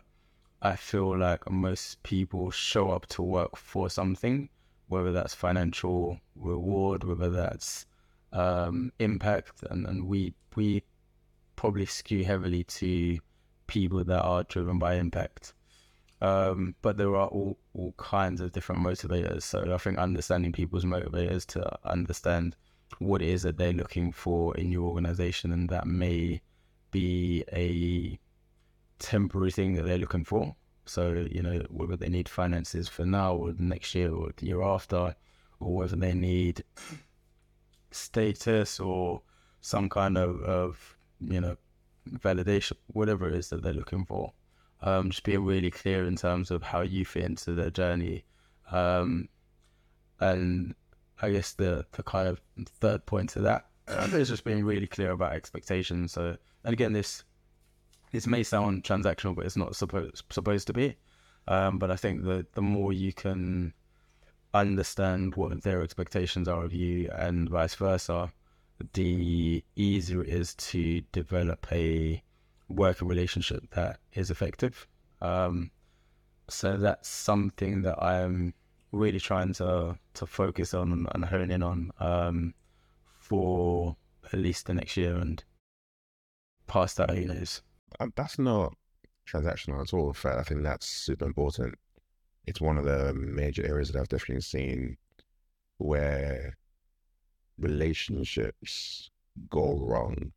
I feel like most people show up to work for something, whether that's financial reward, whether that's um, impact, and, and we we probably skew heavily to people that are driven by impact. Um, but there are all, all kinds of different motivators. So I think understanding people's motivators to understand what it is that they're looking for in your organization, and that may be a temporary thing that they're looking for. So, you know, whether they need finances for now or next year or the year after, or whether they need status or some kind of, of you know, validation, whatever it is that they're looking for. Um, just being really clear in terms of how you fit into their journey. Um, and I guess the, the kind of third point to that is just being really clear about expectations. So, and again, this this may sound transactional, but it's not supposed supposed to be. Um, but I think that the more you can understand what their expectations are of you and vice versa, the easier it is to develop a working relationship that is effective. Um, so that's something that I'm really trying to to focus on and hone in on um, for at least the next year and past that, who knows. Um, that's not transactional at all. In fact, I think that's super important. It's one of the major areas that I've definitely seen where relationships go wrong,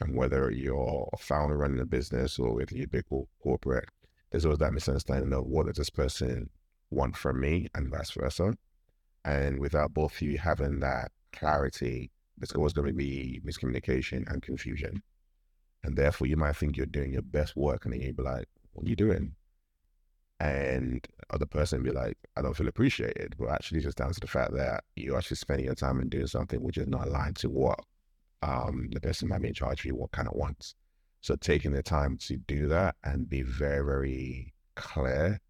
and whether you're a founder running a business or if you're a big corporate, there's always that misunderstanding of what does this person want from me and vice versa. And without both of you having that clarity, there's always going to be miscommunication and confusion. And therefore, you might think you're doing your best work, and then you'd be like, "What are you doing?" and other person be like, I don't feel appreciated. But actually, just down to the fact that you're actually spending your time and doing something which is not aligned to what um, the person might be in charge of you, what kind of wants. So taking the time to do that and be very, very clear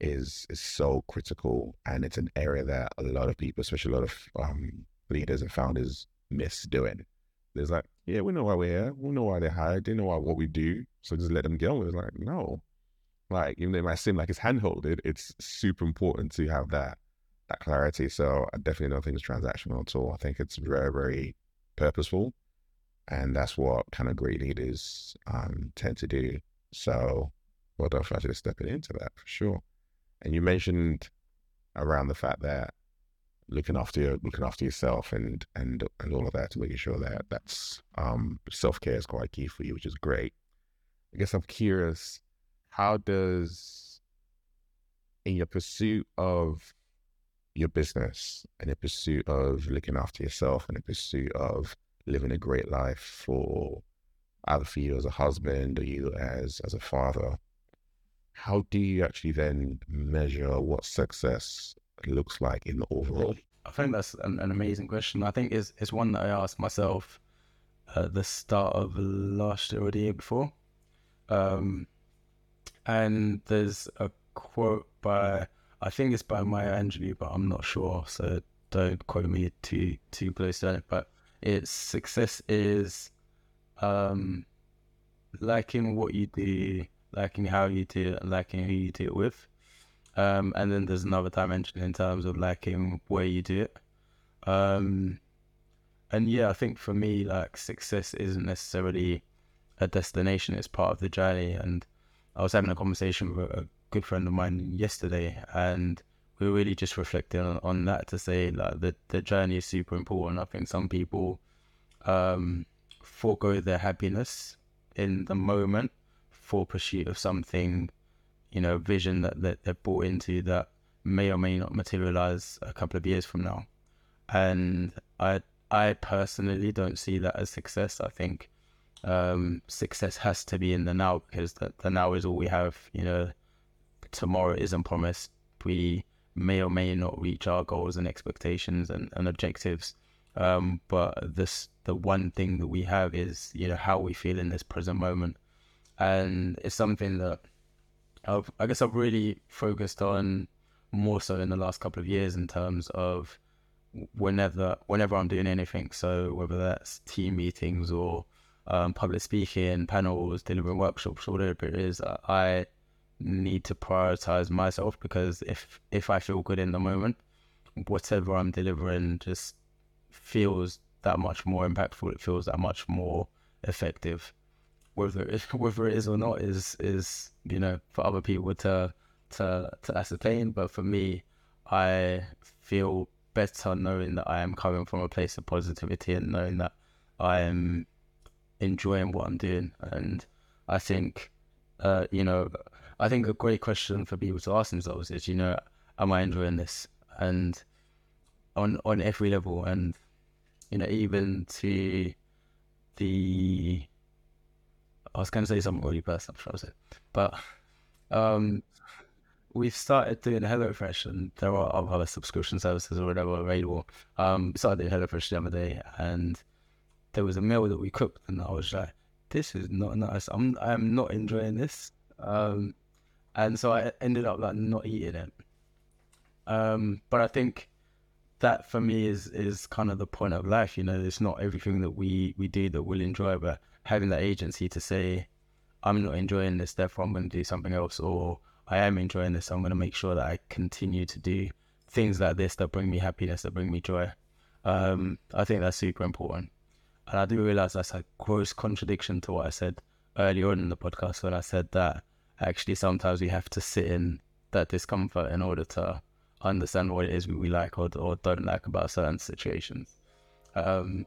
is is so critical, and it's an area that a lot of people, especially a lot of um, leaders and founders, miss doing. There's like, yeah, we know why we're here. We know why they're hired. They know why, what we do. So just let them get on. It's like, no, like, even though it might seem like it's handholded, it's super important to have that that clarity. So I definitely don't think it's transactional at all. I think it's very, very purposeful. And that's what kind of great leaders um, tend to do. So well done for actually stepping into that for sure. And you mentioned around the fact that looking after your looking after yourself and and and all of that to making sure that that's um self care is quite key for you, which is great. I guess I'm curious, how does in your pursuit of your business and in pursuit of looking after yourself and in pursuit of living a great life for either for you as a husband or you as as a father, how do you actually then measure what success looks like in the overall? I think that's an, an amazing question. I think it's, it's one that I asked myself at the start of last year or the year before. Um, and there's a quote by, I think it's by Maya Angelou, but I'm not sure. So don't quote me too too close to it. But it's success is um, liking what you do liking how you do it, liking who you do it with. Um, and then there's another dimension in terms of like in where you do it. Um, and yeah, I think for me, like success isn't necessarily a destination; it's part of the journey. And I was having a conversation with a good friend of mine yesterday, and we were really just reflecting on, that to say like the the journey is super important. I think some people um, forego their happiness in the moment for pursuit of something, you know, vision that, that they're bought into that may or may not materialize a couple of years from now. And I I personally don't see that as success. I think um, success has to be in the now because the, the now is all we have. You know, tomorrow isn't promised. We may or may not reach our goals and expectations and, and objectives. Um, but this the one thing that we have is you know how we feel in this present moment and it's something that I've, I guess I've really focused on more so in the last couple of years in terms of whenever whenever I'm doing anything. So whether that's team meetings or um, public speaking, panels, delivering workshops, whatever it is, I need to prioritize myself because if if I feel good in the moment, whatever I'm delivering just feels that much more impactful. It feels that much more effective whether it, whether it is or not is is you know for other people to to to ascertain. But for me, I feel better knowing that I am coming from a place of positivity and knowing that I am enjoying what I'm doing. And I think, uh, you know, I think a great question for people to ask themselves is, you know, am I enjoying this? And on on every level, and you know, even to the I was going to say something really personal, I was it, but um, we've started doing HelloFresh, and there are other subscription services or whatever available. Um, we started doing HelloFresh the other day, and there was a meal that we cooked, and I was like, "This is not nice. I'm I'm not enjoying this." Um, and so I ended up like not eating it. Um, but I think that for me is is kind of the point of life. You know, it's not everything that we we do that we'll enjoy, but having that agency to say, I'm not enjoying this, therefore I'm going to do something else, or I am enjoying this, so I'm going to make sure that I continue to do things like this that bring me happiness, that bring me joy. Um, I think that's super important. And I do realize that's a gross contradiction to what I said earlier on in the podcast when I said that actually sometimes we have to sit in that discomfort in order to understand what it is we like or, or don't like about certain situations. Um,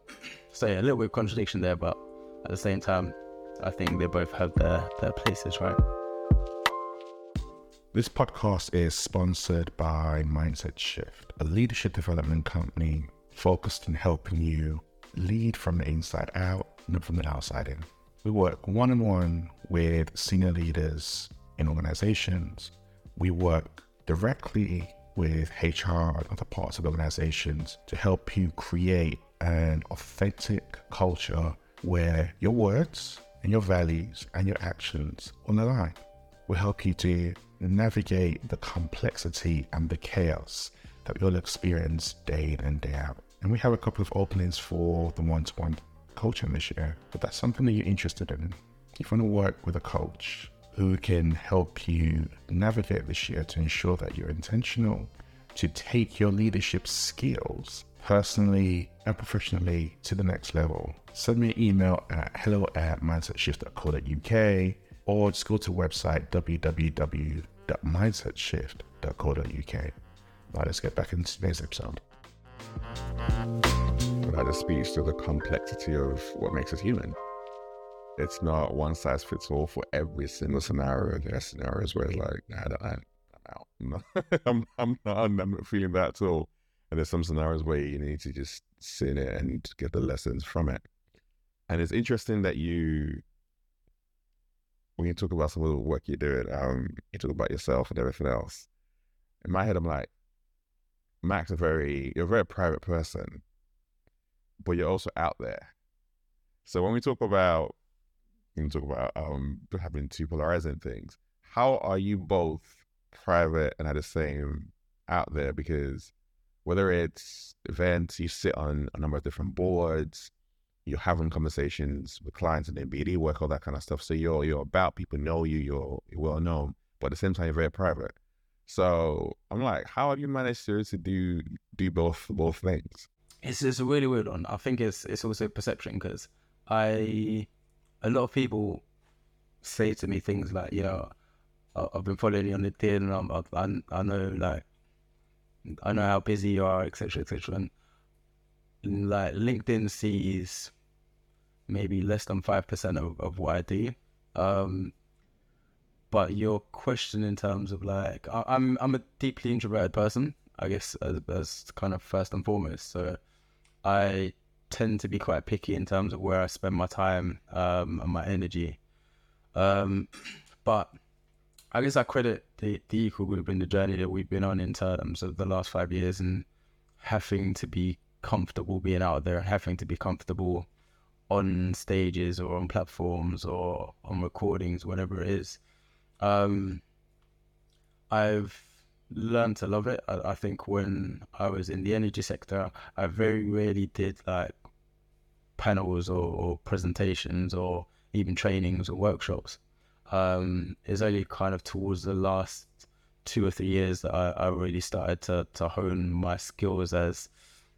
so yeah, a little bit of contradiction there, but at the same time, I think they both have their, their places, right? This podcast is sponsored by Mindset Shift, a leadership development company focused on helping you lead from the inside out, not from the outside in. We work one on one with senior leaders in organizations. We work directly with HR and other parts of organizations to help you create an authentic culture where your words and your values and your actions on the line will help you to navigate the complexity and the chaos that you'll experience day in and day out. And we have a couple of openings for the one to one coaching this year. But that's something that you're interested in. If you want to work with a coach who can help you navigate this year to ensure that you're intentional, to take your leadership skills personally and professionally to the next level, send me an email at hello at mindsetshift.co.uk or just go to website www.mindsetshift.co.uk. Now let's get back into today's episode. That just speaks to the complexity of what makes us human. It's not one size fits all for every single scenario. There are scenarios where it's like, nah, I, I'm out. I'm, I'm, not, I'm not feeling that at all. And there's some scenarios where you need to just sit in it and get the lessons from it. And it's interesting that you, when you talk about some of the work you're doing, um, you talk about yourself and everything else. In my head, I'm like, Max, a very you're a very private person, but you're also out there. So when we talk about when we talk about um having two polarizing things, how are you both private and at the same out there? Because whether it's events, you sit on a number of different boards, you're having conversations with clients and their BD work, all that kind of stuff. So you're you're about people know you, you're, well known, but at the same time you're very private. So I'm like, how have you managed to, to do do both both things? It's it's a really weird one. I think it's it's also perception because I a lot of people say to me things like, you know, I've been following you on LinkedIn, and I'm, I, I know like I know how busy you are, etc., etc. And, like LinkedIn sees maybe less than five percent of, of what I do. Um, but your question in terms of like I, I'm I'm a deeply introverted person, I guess as, as kind of first and foremost. So I tend to be quite picky in terms of where I spend my time um, and my energy. Um, but I guess I credit the, the equal group in the journey that we've been on in terms of the last five years and having to be comfortable being out there and having to be comfortable on stages or on platforms or on recordings, whatever it is. Um, I've learned to love it. I, I, think when I was in the energy sector, I very rarely did like panels or, or presentations or even trainings or workshops. Um, it's only kind of towards the last two or three years that I, I really started to, to hone my skills as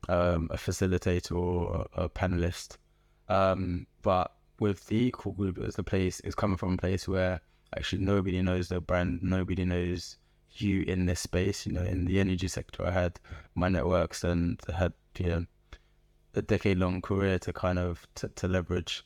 um, a facilitator or a, a panelist. Um, but with the equal group, it's a place, it's coming from a place where actually nobody knows the brand, nobody knows you in this space. You know, in the energy sector, I had my networks and had you know a decade long career to kind of to, to leverage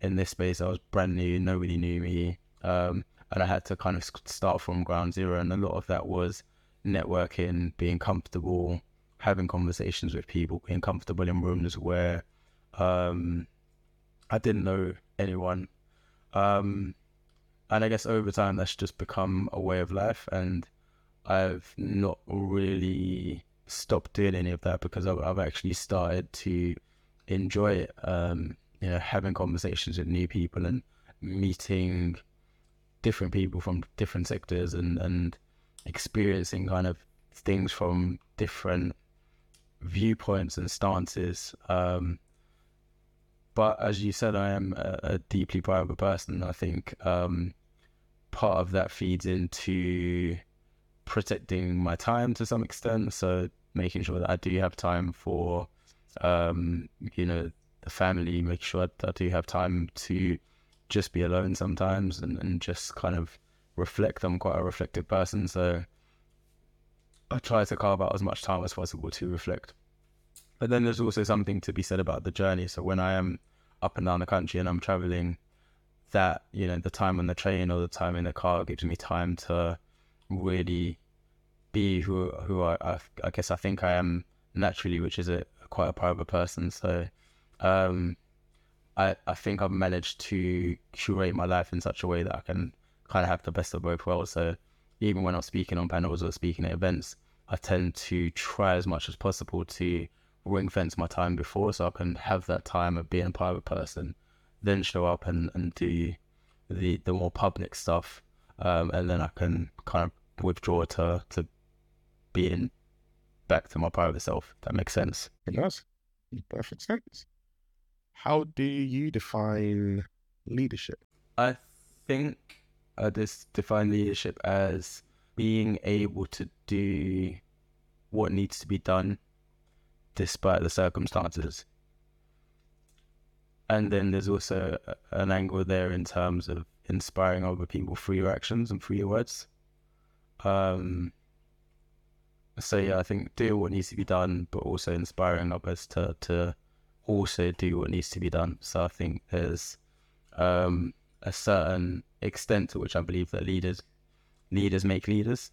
in this space. I was brand new, nobody knew me, um, and I had to kind of start from ground zero. And a lot of that was networking, being comfortable, having conversations with people, being comfortable in rooms where um, I didn't know anyone. Um, and I guess over time that's just become a way of life, and I've not really stopped doing any of that because I've, I've actually started to enjoy it. Um, you know, having conversations with new people and meeting different people from different sectors and and experiencing kind of things from different viewpoints and stances. Um, but as you said, I am a, a deeply private person. I think um, part of that feeds into protecting my time to some extent. So making sure that I do have time for, um, you know, the family, make sure that I do have time to just be alone sometimes and, and just kind of reflect. I'm quite a reflective person. So I try to carve out as much time as possible to reflect. But then there's also something to be said about the journey. So when I am up and down the country and I'm traveling, that you know the time on the train or the time in the car gives me time to really be who who I, I, I guess I think I am naturally, which is a quite a private person. So um, I I think I've managed to curate my life in such a way that I can kind of have the best of both worlds. So even when I'm speaking on panels or speaking at events, I tend to try as much as possible to ring fence my time before so I can have that time of being a private person then show up and, and do the the more public stuff, um, and then I can kind of withdraw to to being back to my private self. That makes sense. It does. Perfect sense. How do you define leadership? I think I just define leadership as being able to do what needs to be done despite the circumstances. And then there's also an angle there in terms of inspiring other people through your actions and through your words. Um, so yeah, I think do what needs to be done, but also inspiring others to to also do what needs to be done. So I think there's um, a certain extent to which I believe that leaders leaders make leaders.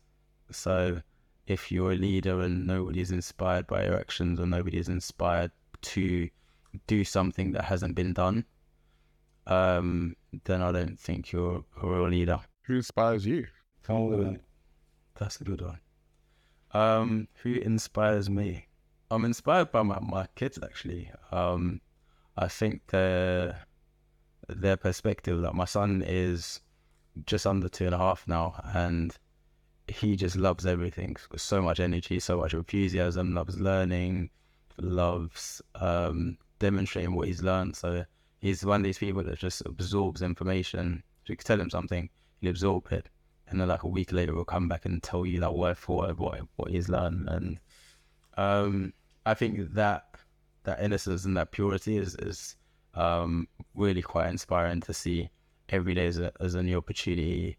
So if you're a leader and nobody is inspired by your actions or nobody is inspired to do something that hasn't been done, um, then I don't think you're a real leader. Who inspires you? Oh, that's a good one. Um, who inspires me? I'm inspired by my, my kids actually. Um, I think their their perspective. Like my son is just under two and a half now, and he just loves everything. So much energy, so much enthusiasm. Loves learning, loves um, demonstrating what he's learned. So he's one of these people that just absorbs information. So you tell him something, he'll absorb it, and then like a week later, he'll come back and tell you like word for word what what he's learned. And um, I think that that innocence and that purity is is um, really quite inspiring to see every day as a, as a new opportunity.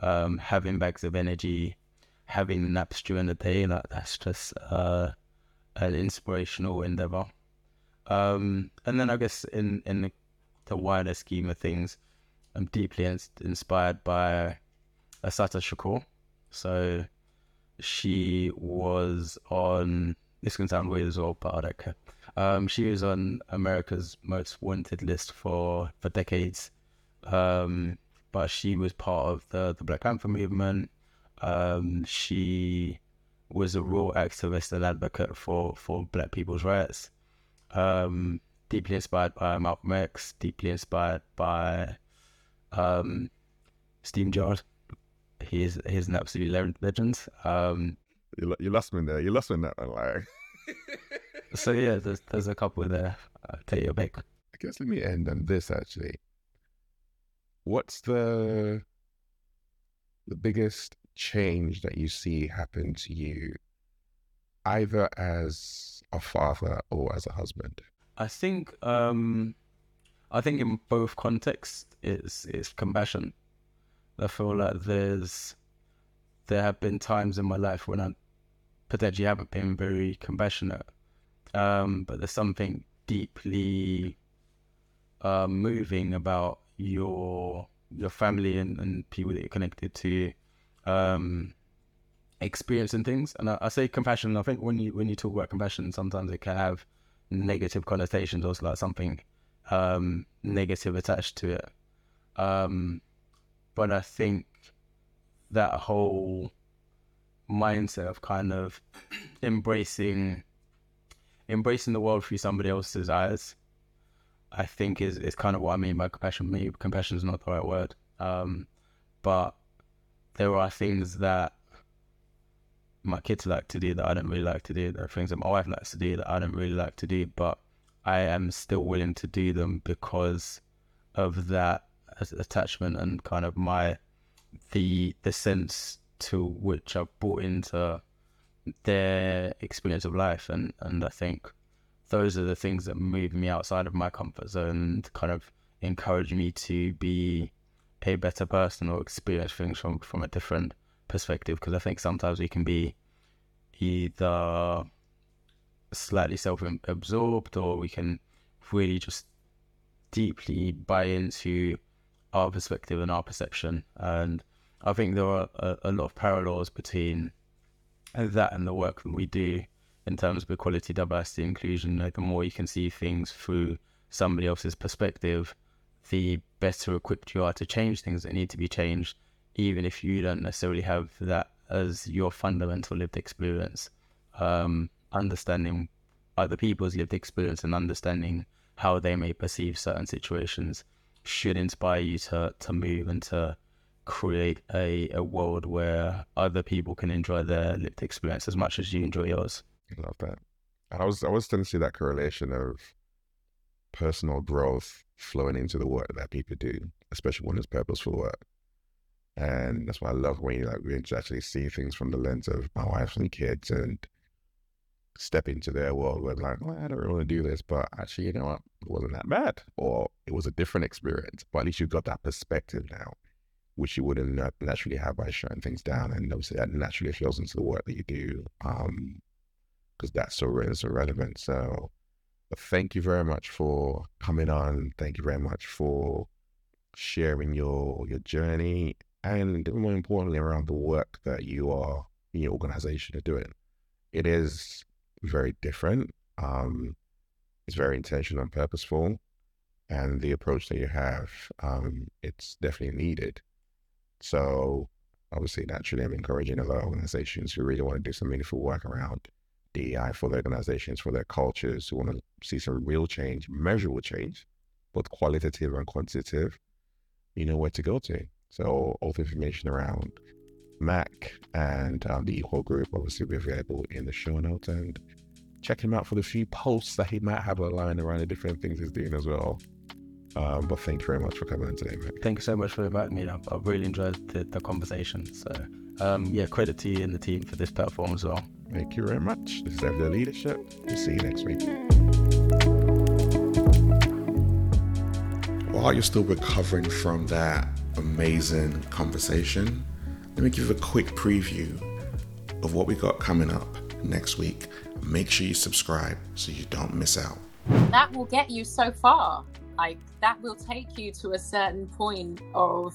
Um, having bags of energy, having naps during the day, like that's just uh, an inspirational endeavor. Um, and then I guess in in the, wider scheme of things, I'm deeply ins- inspired by Assata Shakur. So she was on. This can sound weird as well, but I. Um, she was on America's Most Wanted list for for decades. Um, but she was part of the the Black Panther movement. Um, she was a real activist and advocate for for Black people's rights. Um, deeply inspired by Malcolm X, deeply inspired by um, Steve Jobs. He's he's an absolute legend. Um, you, you lost me there. You lost me in that one, like. so yeah, there's there's a couple there. I'll take your pick. I guess let me end on this actually. What's the the biggest change that you see happen to you, either as a father or as a husband? I think um, I think in both contexts it's it's compassion. I feel like there's there have been times in my life when I potentially haven't been very compassionate, um, but there's something deeply uh, moving about your your family and, and people that you're connected to um, experiencing things. And I, I, say compassion. I think when you when you talk about compassion, sometimes it can have negative connotations or like something um, negative attached to it. Um, but I think that whole mindset of kind of embracing embracing the world through somebody else's eyes I think is is kind of what I mean by compassion. Maybe compassion is not the right word, um, but there are things that my kids like to do that I don't really like to do. There are things that my wife likes to do that I don't really like to do, but I am still willing to do them because of that attachment and kind of my the the sense to which I've brought into their experience of life, and and I think those are the things that move me outside of my comfort zone and kind of encourage me to be a better person or experience things from from a different perspective. Because I think sometimes we can be either slightly self-absorbed or we can really just deeply buy into our perspective and our perception and I think there are a, a lot of parallels between that and the work that we do in terms of equality, diversity, inclusion. Like the more you can see things through somebody else's perspective, the better equipped you are to change things that need to be changed, even if you don't necessarily have that as your fundamental lived experience. Um, understanding other people's lived experience and understanding how they may perceive certain situations should inspire you to, to move and to create a, a world where other people can enjoy their lived experience as much as you enjoy yours. I love that. And I was I was to see that correlation of personal growth flowing into the work that people do, especially when it's purposeful work. And that's why I love when you like we actually see things from the lens of my wife and kids and step into their world where like, well, I don't really want to do this, but actually, you know what, it wasn't that bad, or it was a different experience. But at least you've got that perspective now, which you wouldn't naturally have by shutting things down, and obviously that naturally flows into the work that you do, um, because that's so is so relevant. So, thank you very much for coming on. Thank you very much for sharing your your journey, and more importantly, around the work that you are in your organization are doing. It is very different. Um, it's very intentional and purposeful, and the approach that you have, um, it's definitely needed. So, obviously, naturally, I'm encouraging a lot of organizations who really want to do some meaningful work around DEI for their organizations, for their cultures, who want to see some real change, measurable change, both qualitative and quantitative. You know where to go to. So, all the information around Mac and um, the Equal Group obviously be available in the show notes and check him out for the few posts that he might have online around the different things he's doing as well. Um, but thank you very much for coming in today, Mac. Thank you so much for inviting me. I've, I've really enjoyed the, the conversation. So, um, yeah, credit to you and the team for this platform as well. Thank you very much. This is Everyday Leadership. We'll see you next week. While you're still recovering from that amazing conversation, let me give you a quick preview of what we got coming up next week. Make sure you subscribe so you don't miss out. That will get you so far. Like, that will take you to a certain point of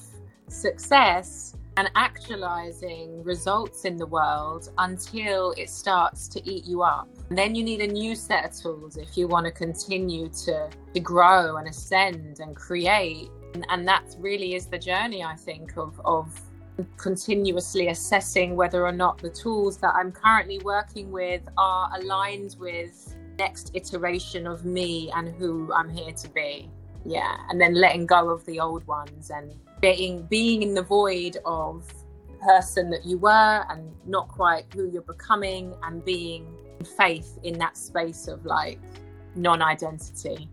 success and actualizing results in the world until it starts to eat you up. And then you need a new set of tools if you want to continue to, to grow and ascend and create. And, and that really is the journey, I think, of, of continuously assessing whether or not the tools that I'm currently working with are aligned with next iteration of me and who I'm here to be. Yeah, and then letting go of the old ones and being being in the void of person that you were and not quite who you're becoming and being faith in that space of like non-identity.